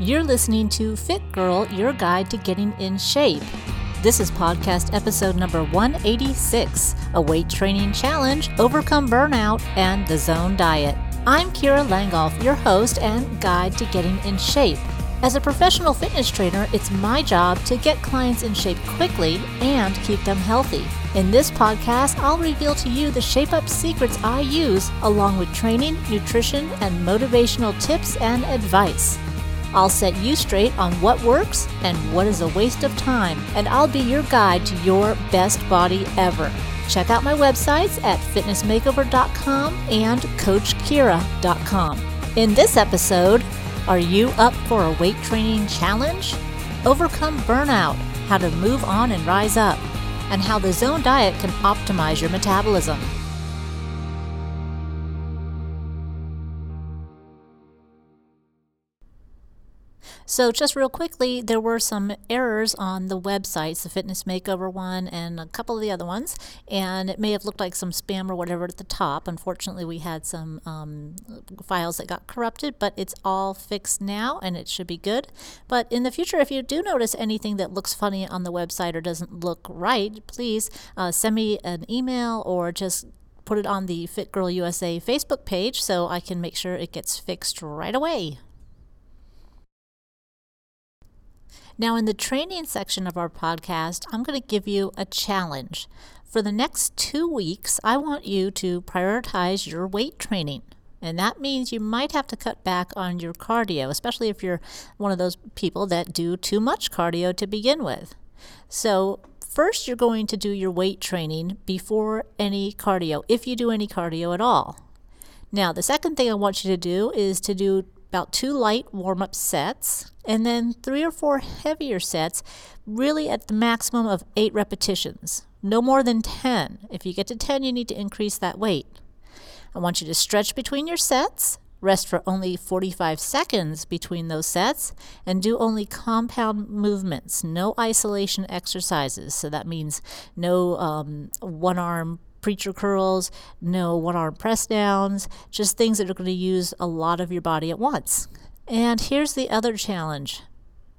You're listening to Fit Girl, your guide to getting in shape. This is podcast episode number 186 A Weight Training Challenge, Overcome Burnout, and the Zone Diet. I'm Kira Langolf, your host and guide to getting in shape. As a professional fitness trainer, it's my job to get clients in shape quickly and keep them healthy. In this podcast, I'll reveal to you the shape up secrets I use, along with training, nutrition, and motivational tips and advice. I'll set you straight on what works and what is a waste of time, and I'll be your guide to your best body ever. Check out my websites at fitnessmakeover.com and coachkira.com. In this episode, are you up for a weight training challenge? Overcome burnout, how to move on and rise up, and how the zone diet can optimize your metabolism. So, just real quickly, there were some errors on the websites, the Fitness Makeover one and a couple of the other ones, and it may have looked like some spam or whatever at the top. Unfortunately, we had some um, files that got corrupted, but it's all fixed now and it should be good. But in the future, if you do notice anything that looks funny on the website or doesn't look right, please uh, send me an email or just put it on the Fit Girl USA Facebook page so I can make sure it gets fixed right away. Now, in the training section of our podcast, I'm going to give you a challenge. For the next two weeks, I want you to prioritize your weight training. And that means you might have to cut back on your cardio, especially if you're one of those people that do too much cardio to begin with. So, first, you're going to do your weight training before any cardio, if you do any cardio at all. Now, the second thing I want you to do is to do about two light warm up sets, and then three or four heavier sets, really at the maximum of eight repetitions. No more than 10. If you get to 10, you need to increase that weight. I want you to stretch between your sets, rest for only 45 seconds between those sets, and do only compound movements, no isolation exercises. So that means no um, one arm preacher curls, no one arm press downs, just things that are going to use a lot of your body at once. And here's the other challenge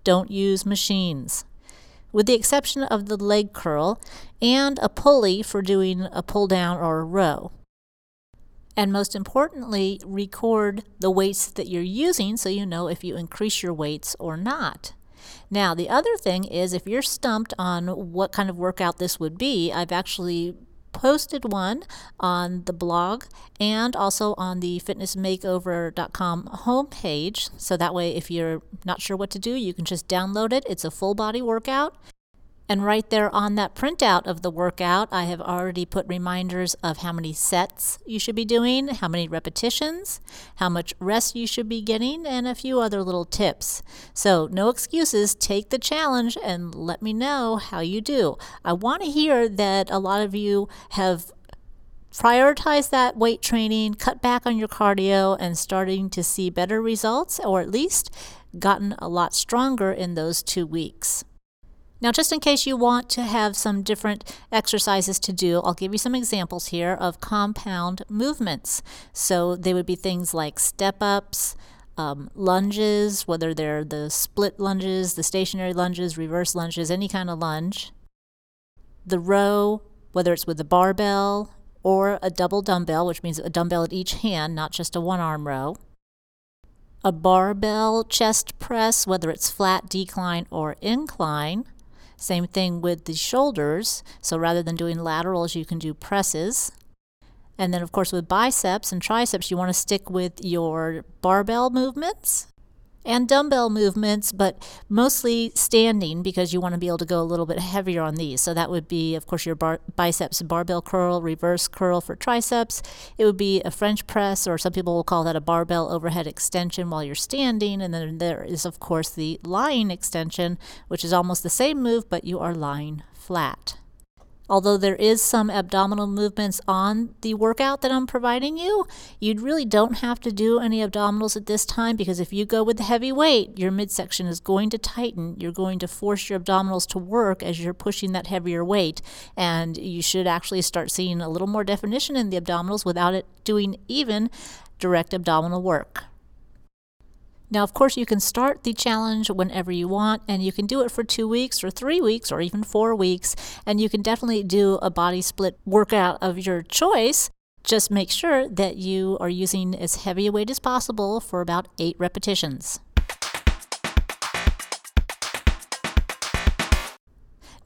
don't use machines. With the exception of the leg curl and a pulley for doing a pull down or a row. And most importantly, record the weights that you're using so you know if you increase your weights or not. Now, the other thing is if you're stumped on what kind of workout this would be, I've actually posted one on the blog and also on the fitnessmakeover.com homepage. So that way, if you're not sure what to do, you can just download it. It's a full body workout. And right there on that printout of the workout, I have already put reminders of how many sets you should be doing, how many repetitions, how much rest you should be getting, and a few other little tips. So, no excuses. Take the challenge and let me know how you do. I want to hear that a lot of you have prioritized that weight training, cut back on your cardio, and starting to see better results, or at least gotten a lot stronger in those two weeks. Now, just in case you want to have some different exercises to do, I'll give you some examples here of compound movements. So they would be things like step ups, um, lunges, whether they're the split lunges, the stationary lunges, reverse lunges, any kind of lunge. The row, whether it's with a barbell or a double dumbbell, which means a dumbbell at each hand, not just a one arm row. A barbell chest press, whether it's flat, decline, or incline same thing with the shoulders. So rather than doing laterals, you can do presses. And then, of course, with biceps and triceps, you want to stick with your barbell movements and dumbbell movements, but mostly standing because you want to be able to go a little bit heavier on these. So that would be, of course, your bar- biceps barbell curl, reverse curl for triceps. It would be a French press, or some people will call that a barbell overhead extension while you're standing. And then there is, of course, the lying extension, which is almost the same move, but you are lying flat. Although there is some abdominal movements on the workout that I'm providing you, you really don't have to do any abdominals at this time because if you go with the heavy weight, your midsection is going to tighten. You're going to force your abdominals to work as you're pushing that heavier weight. And you should actually start seeing a little more definition in the abdominals without it doing even direct abdominal work. Now, of course, you can start the challenge whenever you want, and you can do it for two weeks or three weeks or even four weeks. And you can definitely do a body split workout of your choice. Just make sure that you are using as heavy a weight as possible for about eight repetitions.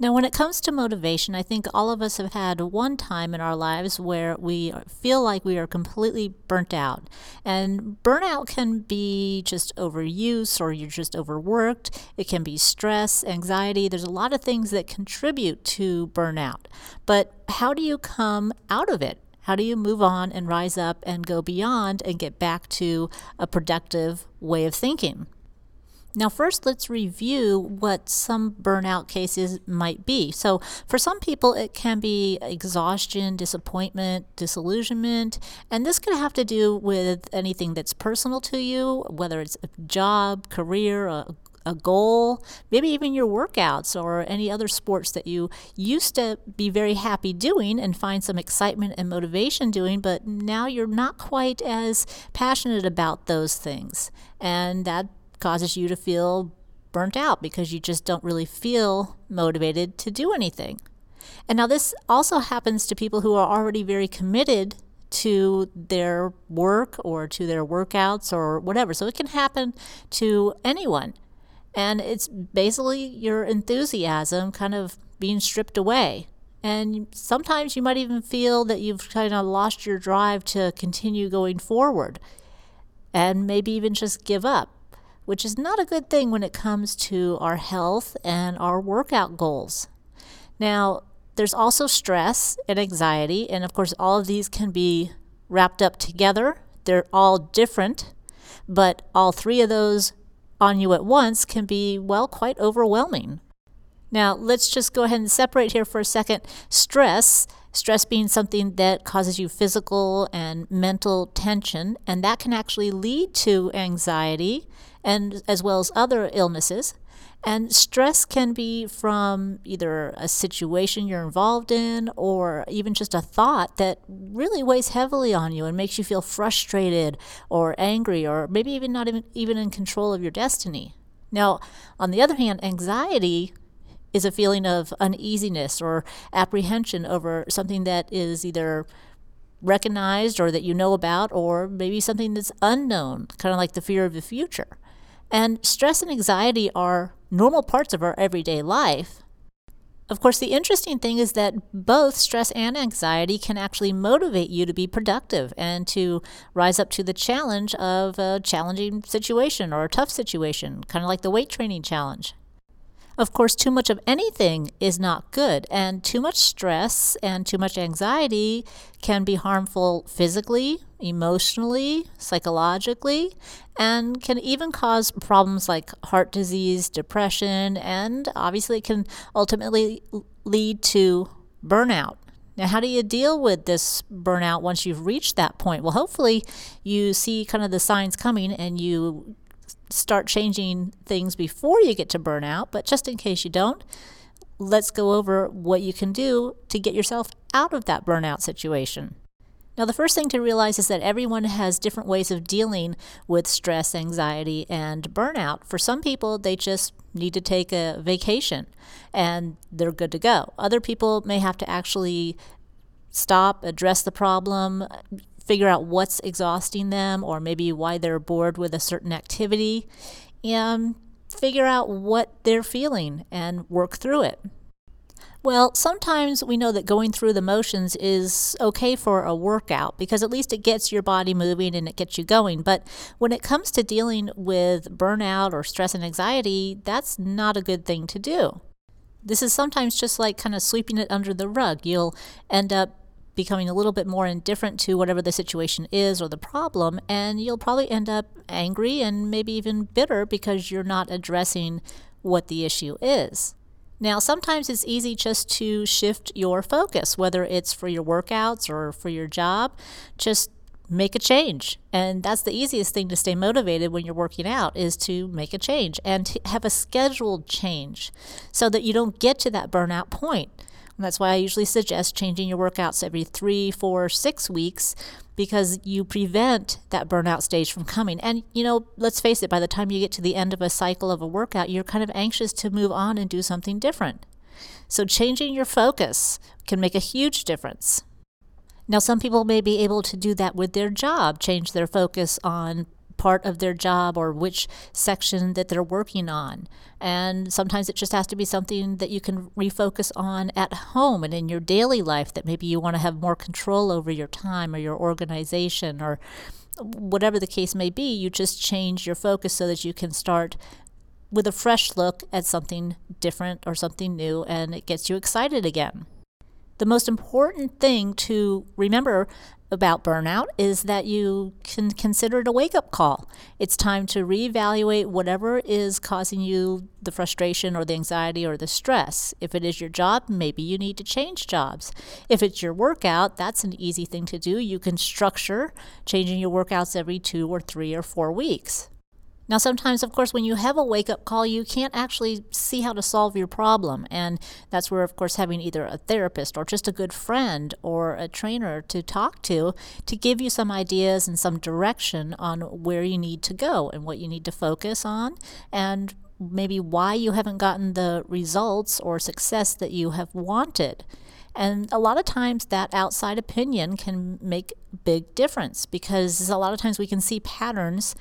Now, when it comes to motivation, I think all of us have had one time in our lives where we feel like we are completely burnt out. And burnout can be just overuse or you're just overworked. It can be stress, anxiety. There's a lot of things that contribute to burnout. But how do you come out of it? How do you move on and rise up and go beyond and get back to a productive way of thinking? Now, first, let's review what some burnout cases might be. So, for some people, it can be exhaustion, disappointment, disillusionment, and this could have to do with anything that's personal to you, whether it's a job, career, a, a goal, maybe even your workouts or any other sports that you used to be very happy doing and find some excitement and motivation doing, but now you're not quite as passionate about those things. And that causes you to feel burnt out because you just don't really feel motivated to do anything. And now, this also happens to people who are already very committed to their work or to their workouts or whatever. So, it can happen to anyone. And it's basically your enthusiasm kind of being stripped away. And sometimes you might even feel that you've kind of lost your drive to continue going forward and maybe even just give up which is not a good thing when it comes to our health and our workout goals. Now, there's also stress and anxiety, and of course, all of these can be wrapped up together. They're all different, but all three of those on you at once can be, well, quite overwhelming. Now, let's just go ahead and separate here for a second. Stress, stress being something that causes you physical and mental tension, and that can actually lead to anxiety and as well as other illnesses. And stress can be from either a situation you're involved in or even just a thought that really weighs heavily on you and makes you feel frustrated or angry or maybe even not even, even in control of your destiny. Now, on the other hand, anxiety is a feeling of uneasiness or apprehension over something that is either recognized or that you know about, or maybe something that's unknown, kind of like the fear of the future. And stress and anxiety are normal parts of our everyday life. Of course, the interesting thing is that both stress and anxiety can actually motivate you to be productive and to rise up to the challenge of a challenging situation or a tough situation, kind of like the weight training challenge. Of course, too much of anything is not good, and too much stress and too much anxiety can be harmful physically, emotionally, psychologically, and can even cause problems like heart disease, depression, and obviously it can ultimately lead to burnout. Now, how do you deal with this burnout once you've reached that point? Well, hopefully, you see kind of the signs coming and you start changing things before you get to burnout, but just in case you don't, let's go over what you can do to get yourself out of that burnout situation. Now, the first thing to realize is that everyone has different ways of dealing with stress, anxiety, and burnout. For some people, they just need to take a vacation and they're good to go. Other people may have to actually stop, address the problem, figure out what's exhausting them or maybe why they're bored with a certain activity and figure out what they're feeling and work through it. Well, sometimes we know that going through the motions is okay for a workout because at least it gets your body moving and it gets you going. But when it comes to dealing with burnout or stress and anxiety, that's not a good thing to do. This is sometimes just like kind of sweeping it under the rug. You'll end up becoming a little bit more indifferent to whatever the situation is or the problem, and you'll probably end up angry and maybe even bitter because you're not addressing what the issue is. Now, sometimes it's easy just to shift your focus, whether it's for your workouts or for your job. Just make a change. And that's the easiest thing to stay motivated when you're working out is to make a change and have a scheduled change so that you don't get to that burnout point And that's why I usually suggest changing your workouts every three, four, six weeks because you prevent that burnout stage from coming. And, you know, let's face it, by the time you get to the end of a cycle of a workout, you're kind of anxious to move on and do something different. So, changing your focus can make a huge difference. Now, some people may be able to do that with their job, change their focus on part of their job or which section that they're working on. And sometimes it just has to be something that you can refocus on at home and in your daily life that maybe you want to have more control over your time or your organization or whatever the case may be. You just change your focus so that you can start with a fresh look at something different or something new and it gets you excited again. The most important thing to remember about burnout is that you can consider it a wake up call. It's time to reevaluate whatever is causing you the frustration or the anxiety or the stress. If it is your job, maybe you need to change jobs. If it's your workout, that's an easy thing to do. You can structure changing your workouts every two or three or four weeks. Now, sometimes, of course, when you have a wake up call, you can't actually see how to solve your problem. And that's where, of course, having either a therapist or just a good friend or a trainer to talk to to give you some ideas and some direction on where you need to go and what you need to focus on and maybe why you haven't gotten the results or success that you have wanted. And a lot of times that outside opinion can make big difference because a lot of times we can see patterns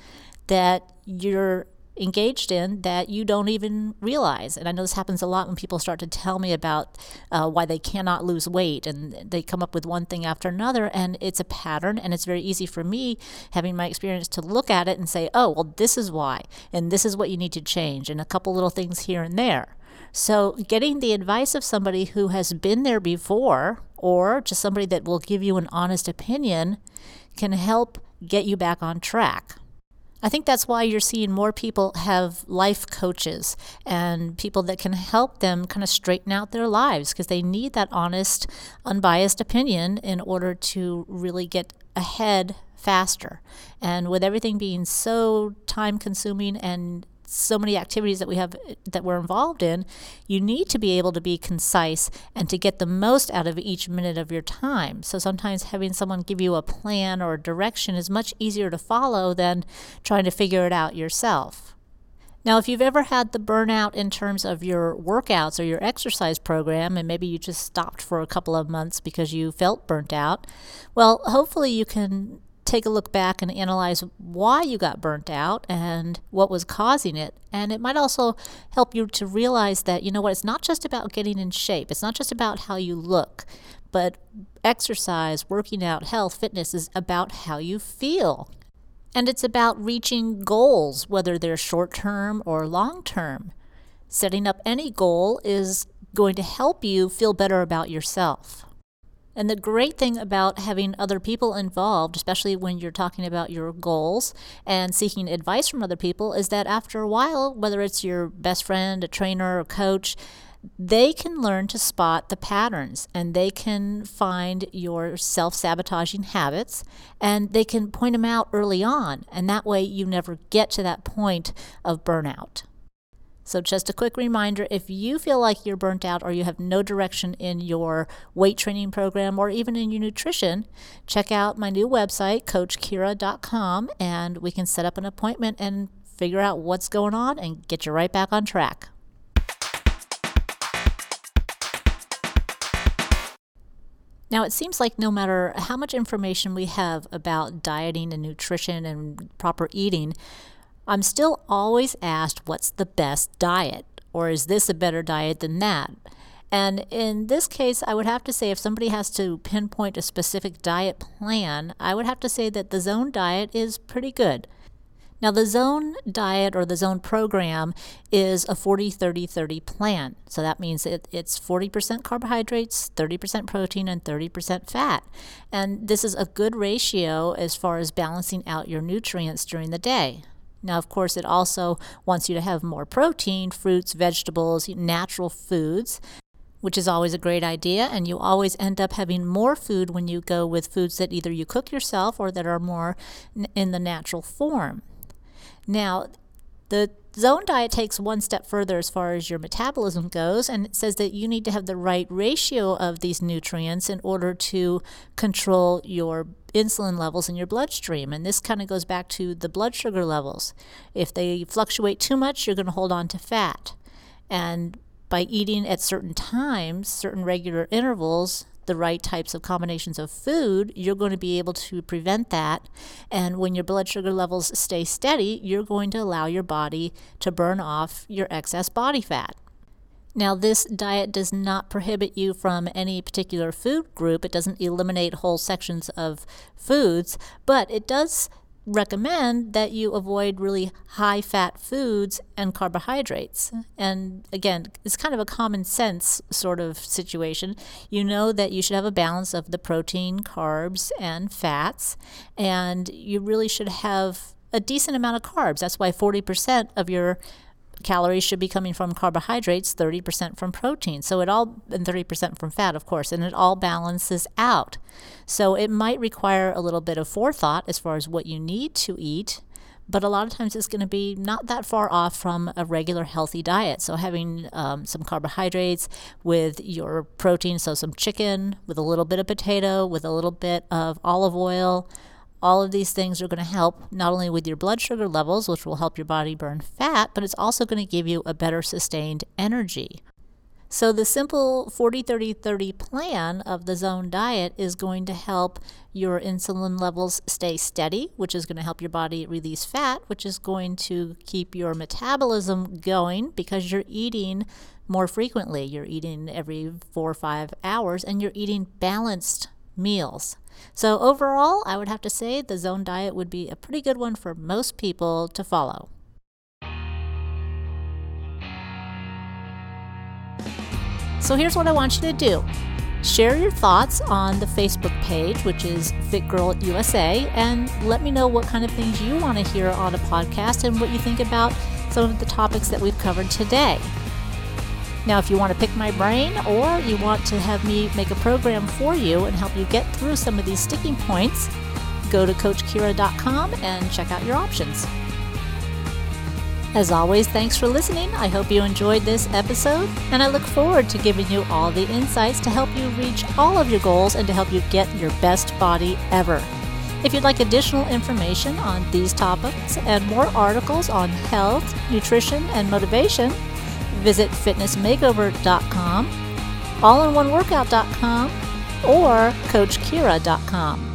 that you're engaged in that you don't even realize. And I know this happens a lot when people start to tell me about uh, why they cannot lose weight and they come up with one thing after another. And it's a pattern. And it's very easy for me, having my experience, to look at it and say, oh, well, this is why. And this is what you need to change. And a couple little things here and there. So, getting the advice of somebody who has been there before, or just somebody that will give you an honest opinion, can help get you back on track. I think that's why you're seeing more people have life coaches and people that can help them kind of straighten out their lives because they need that honest, unbiased opinion in order to really get ahead faster. And with everything being so time consuming and so many activities that we have that we're involved in, you need to be able to be concise and to get the most out of each minute of your time. So sometimes having someone give you a plan or a direction is much easier to follow than trying to figure it out yourself. Now, if you've ever had the burnout in terms of your workouts or your exercise program, and maybe you just stopped for a couple of months because you felt burnt out, well, hopefully you can take a look back and analyze why you got burnt out and what was causing it. And it might also help you to realize that, you know what, it's not just about getting in shape, it's not just about how you look, but exercise, working out, health, fitness is about how you feel. And it's about reaching goals, whether they're short term or long term. Setting up any goal is going to help you feel better about yourself. And the great thing about having other people involved, especially when you're talking about your goals and seeking advice from other people, is that after a while, whether it's your best friend, a trainer, a coach, they can learn to spot the patterns and they can find your self sabotaging habits and they can point them out early on. And that way, you never get to that point of burnout. So, just a quick reminder if you feel like you're burnt out or you have no direction in your weight training program or even in your nutrition, check out my new website, CoachKira.com, and we can set up an appointment and figure out what's going on and get you right back on track. Now, it seems like no matter how much information we have about dieting and nutrition and proper eating, I'm still always asked what's the best diet, or is this a better diet than that? And in this case, I would have to say if somebody has to pinpoint a specific diet plan, I would have to say that the zone diet is pretty good. Now, the zone diet or the zone program is a 40 30 30 plan. So that means it, it's 40% carbohydrates, 30% protein, and 30% fat. And this is a good ratio as far as balancing out your nutrients during the day. Now, of course, it also wants you to have more protein, fruits, vegetables, natural foods, which is always a great idea. And you always end up having more food when you go with foods that either you cook yourself or that are more in the natural form. Now, the Zone Diet takes one step further as far as your metabolism goes, and it says that you need to have the right ratio of these nutrients in order to control your insulin levels in your bloodstream. And this kind of goes back to the blood sugar levels. If they fluctuate too much, you're going to hold on to fat. And by eating at certain times, certain regular intervals, the right types of combinations of food, you're going to be able to prevent that. And when your blood sugar levels stay steady, you're going to allow your body to burn off your excess body fat. Now, this diet does not prohibit you from any particular food group. It doesn't eliminate whole sections of foods, but it does recommend that you avoid really high fat foods and carbohydrates. And again, it's kind of a common sense sort of situation. You know that you should have a balance of the protein, carbs, and fats, and you really should have a decent amount of carbs. That's why 40% of your calories should be coming from carbohydrates, 30% from protein. So it all, and 30% from fat, of course, and it all balances out. So it might require a little bit of forethought as far as what you need to eat. But a lot of times it's going to be not that far off from a regular healthy diet. So, having um, some carbohydrates with your protein, so some chicken with a little bit of potato, with a little bit of olive oil, all of these things are going to help not only with your blood sugar levels, which will help your body burn fat, but it's also going to give you a better sustained energy. So, the simple 40 30 30 plan of the zone diet is going to help your insulin levels stay steady, which is going to help your body release fat, which is going to keep your metabolism going because you're eating more frequently. You're eating every four or five hours and you're eating balanced meals. So, overall, I would have to say the zone diet would be a pretty good one for most people to follow. So, here's what I want you to do share your thoughts on the Facebook page, which is Fit Girl USA, and let me know what kind of things you want to hear on a podcast and what you think about some of the topics that we've covered today. Now, if you want to pick my brain or you want to have me make a program for you and help you get through some of these sticking points, go to CoachKira.com and check out your options. As always, thanks for listening. I hope you enjoyed this episode, and I look forward to giving you all the insights to help you reach all of your goals and to help you get your best body ever. If you'd like additional information on these topics and more articles on health, nutrition, and motivation, visit fitnessmakeover.com, allinOneWorkout.com, or CoachKira.com.